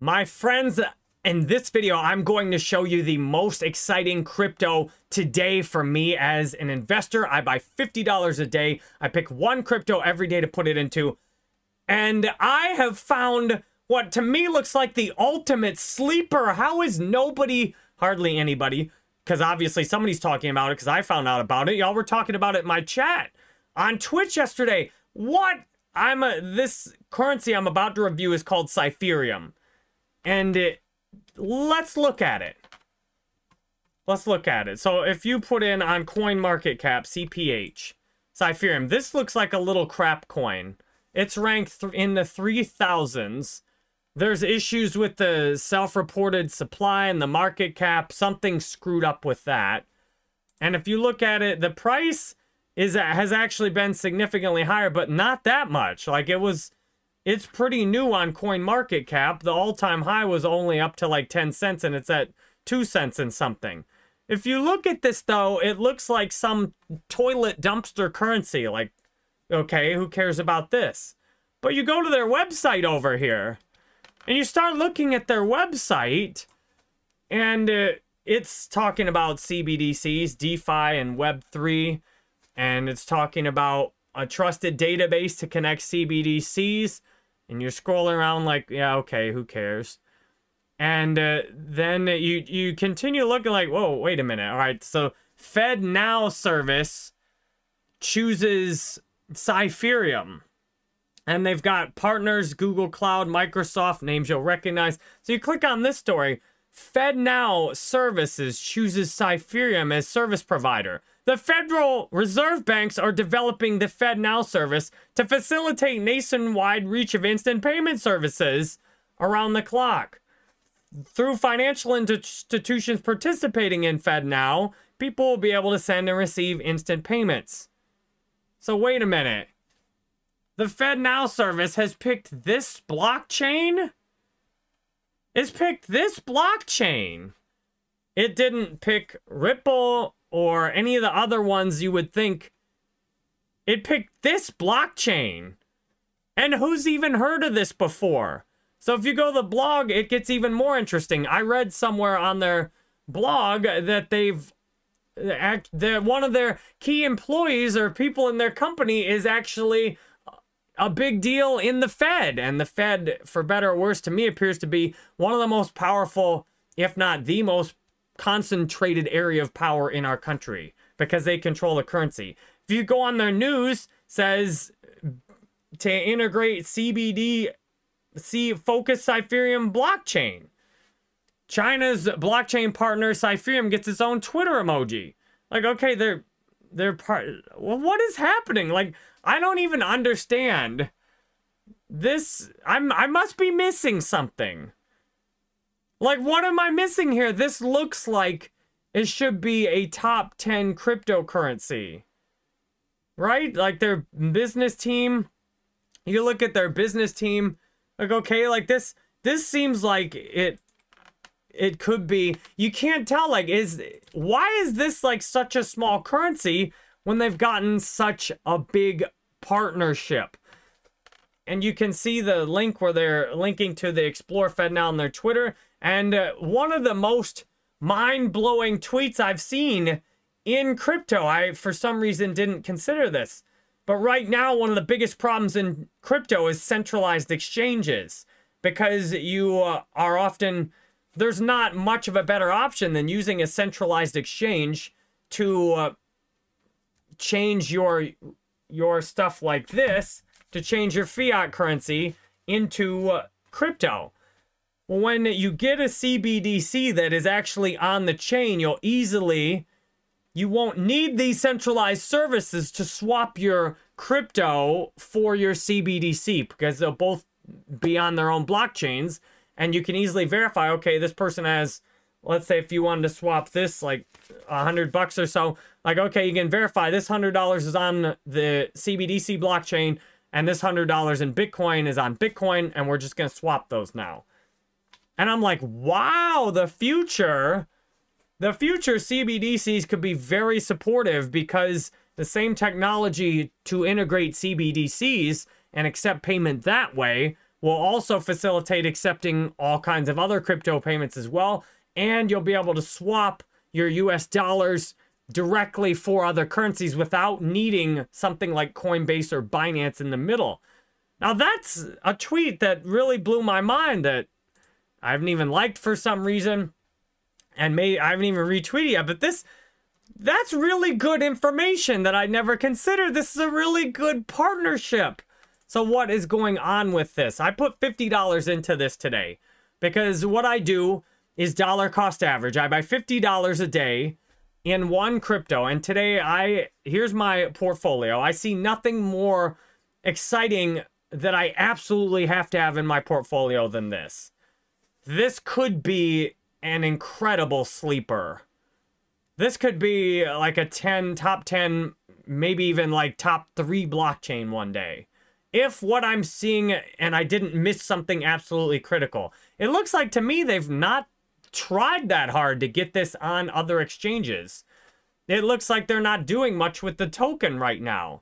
My friends, in this video, I'm going to show you the most exciting crypto today for me as an investor. I buy $50 a day. I pick one crypto every day to put it into. And I have found what to me looks like the ultimate sleeper. How is nobody, hardly anybody, because obviously somebody's talking about it because I found out about it. Y'all were talking about it in my chat on Twitch yesterday. What? I'm a, this currency I'm about to review is called Cypherium. And it, let's look at it. Let's look at it. So if you put in on coin market cap, CPH, Cypherium, this looks like a little crap coin. It's ranked in the 3000s. There's issues with the self-reported supply and the market cap. Something screwed up with that. And if you look at it, the price is has actually been significantly higher, but not that much. Like it was it's pretty new on coin market cap. The all-time high was only up to like 10 cents and it's at 2 cents and something. If you look at this though it looks like some toilet dumpster currency like okay who cares about this? But you go to their website over here and you start looking at their website and uh, it's talking about cbdc's defi and web3 and it's talking about a trusted database to connect cbdc's and you're scrolling around like, yeah, okay, who cares? And uh, then you you continue looking like, whoa, wait a minute. All right, so FedNow service chooses Cypherium. And they've got partners, Google Cloud, Microsoft, names you'll recognize. So you click on this story. FedNow Services chooses Cypherium as service provider. The Federal Reserve banks are developing the FedNow service to facilitate nationwide reach of instant payment services around the clock. Through financial institutions participating in FedNow, people will be able to send and receive instant payments. So wait a minute. The FedNow service has picked this blockchain? It's picked this blockchain. It didn't pick Ripple or any of the other ones you would think it picked this blockchain. And who's even heard of this before? So if you go to the blog, it gets even more interesting. I read somewhere on their blog that they've that one of their key employees or people in their company is actually a big deal in the Fed. And the Fed, for better or worse, to me appears to be one of the most powerful, if not the most concentrated area of power in our country because they control the currency. If you go on their news, says to integrate CBD, C focus Cypherium blockchain. China's blockchain partner Cypherium gets its own Twitter emoji. Like, okay, they're they're part. Well, what is happening? Like, I don't even understand. This I'm I must be missing something. Like, what am I missing here? This looks like it should be a top 10 cryptocurrency. Right? Like their business team. You look at their business team, like, okay, like this, this seems like it it could be you can't tell like is why is this like such a small currency when they've gotten such a big partnership and you can see the link where they're linking to the explore FedNow on their twitter and uh, one of the most mind blowing tweets I've seen in crypto, I for some reason didn't consider this. But right now, one of the biggest problems in crypto is centralized exchanges because you uh, are often, there's not much of a better option than using a centralized exchange to uh, change your your stuff like this to change your fiat currency into uh, crypto when you get a CBDC that is actually on the chain, you'll easily, you won't need these centralized services to swap your crypto for your CBDC because they'll both be on their own blockchains and you can easily verify, okay, this person has, let's say if you wanted to swap this like a hundred bucks or so, like, okay, you can verify this hundred dollars is on the CBDC blockchain and this hundred dollars in Bitcoin is on Bitcoin and we're just going to swap those now. And I'm like, wow, the future, the future CBDCs could be very supportive because the same technology to integrate CBDCs and accept payment that way will also facilitate accepting all kinds of other crypto payments as well. And you'll be able to swap your US dollars directly for other currencies without needing something like Coinbase or Binance in the middle. Now, that's a tweet that really blew my mind that I haven't even liked for some reason. And may I haven't even retweeted yet, but this that's really good information that I never considered. This is a really good partnership. So what is going on with this? I put $50 into this today because what I do is dollar cost average. I buy $50 a day in one crypto and today I here's my portfolio. I see nothing more exciting that I absolutely have to have in my portfolio than this. This could be an incredible sleeper. This could be like a 10 top 10 maybe even like top 3 blockchain one day if what I'm seeing and I didn't miss something absolutely critical. It looks like to me they've not tried that hard to get this on other exchanges. It looks like they're not doing much with the token right now.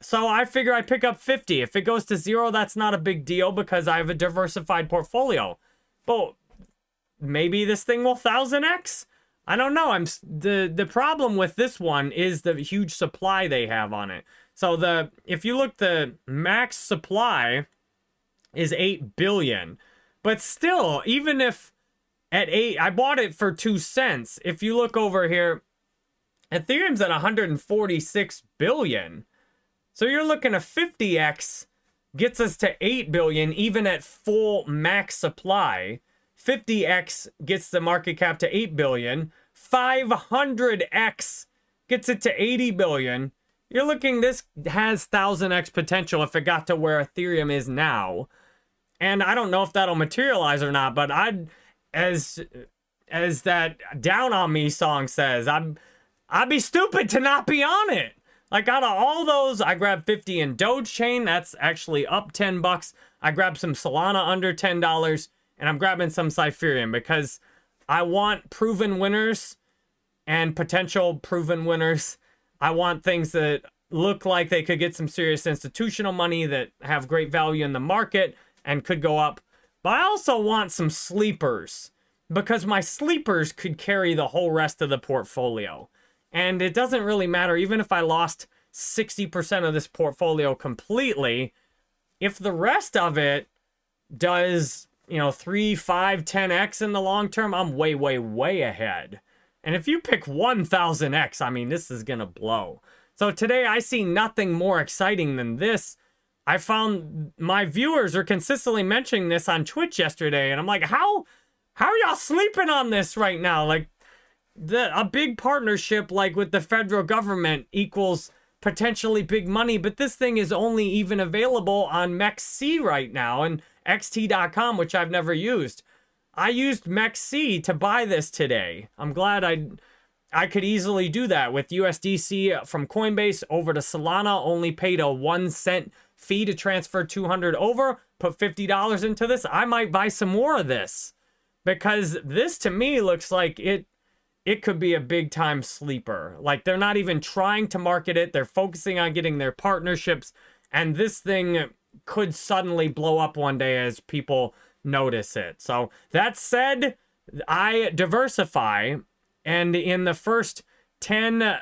So I figure I pick up 50. If it goes to zero, that's not a big deal because I have a diversified portfolio. But maybe this thing will 1000x? I don't know. I'm the the problem with this one is the huge supply they have on it. So the if you look the max supply is 8 billion. But still, even if at 8 I bought it for 2 cents. If you look over here Ethereum's at 146 billion. So you're looking at 50x gets us to 8 billion even at full max supply. 50x gets the market cap to 8 billion. 500x gets it to 80 billion. You're looking, this has 1000x potential if it got to where Ethereum is now. And I don't know if that'll materialize or not, but I'd, as, as that Down on Me song says, I'm, I'd be stupid to not be on it. Like out of all those, I grabbed 50 in Doge Chain. That's actually up 10 bucks. I grabbed some Solana under $10 and I'm grabbing some Cypherium because I want proven winners and potential proven winners I want things that look like they could get some serious institutional money that have great value in the market and could go up. But I also want some sleepers because my sleepers could carry the whole rest of the portfolio. And it doesn't really matter, even if I lost 60% of this portfolio completely, if the rest of it does, you know, 3, 5, 10x in the long term, I'm way, way, way ahead. And if you pick 1000X, I mean, this is going to blow. So today I see nothing more exciting than this. I found my viewers are consistently mentioning this on Twitch yesterday, and I'm like, how how are y'all sleeping on this right now? Like the a big partnership like with the federal government equals potentially big money, but this thing is only even available on MEXC right now and XT.com, which I've never used. I used MEXC to buy this today. I'm glad I I could easily do that with USDC from Coinbase over to Solana. Only paid a one cent fee to transfer 200 over. Put $50 into this. I might buy some more of this because this to me looks like it it could be a big time sleeper. Like they're not even trying to market it. They're focusing on getting their partnerships and this thing could suddenly blow up one day as people notice it. So that said, I diversify, and in the first 10,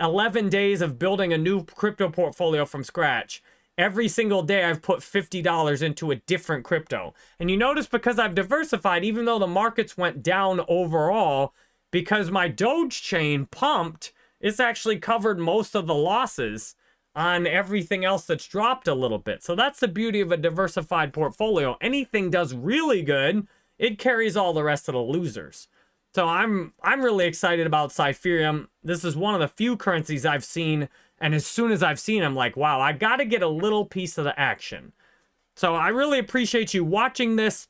11 days of building a new crypto portfolio from scratch, every single day I've put $50 into a different crypto. And you notice because I've diversified, even though the markets went down overall, because my Doge chain pumped, it's actually covered most of the losses on everything else that's dropped a little bit. So that's the beauty of a diversified portfolio. Anything does really good, it carries all the rest of the losers. So I'm I'm really excited about Cypherium. This is one of the few currencies I've seen, and as soon as I've seen, I'm like, wow, I got to get a little piece of the action. So I really appreciate you watching this,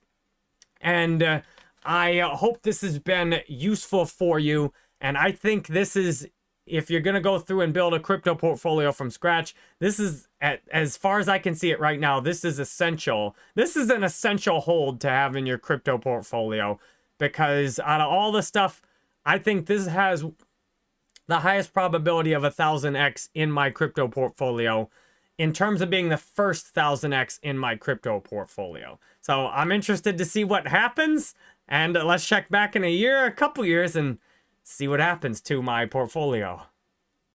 and uh, I uh, hope this has been useful for you. And I think this is if you're going to go through and build a crypto portfolio from scratch, this is, at, as far as I can see it right now, this is essential. This is an essential hold to have in your crypto portfolio because out of all the stuff, I think this has the highest probability of a thousand X in my crypto portfolio. in terms of being the first 1000x in my crypto portfolio. So I'm interested to see what happens. And uh, let's check back in a year, a couple years, and see what happens to my portfolio.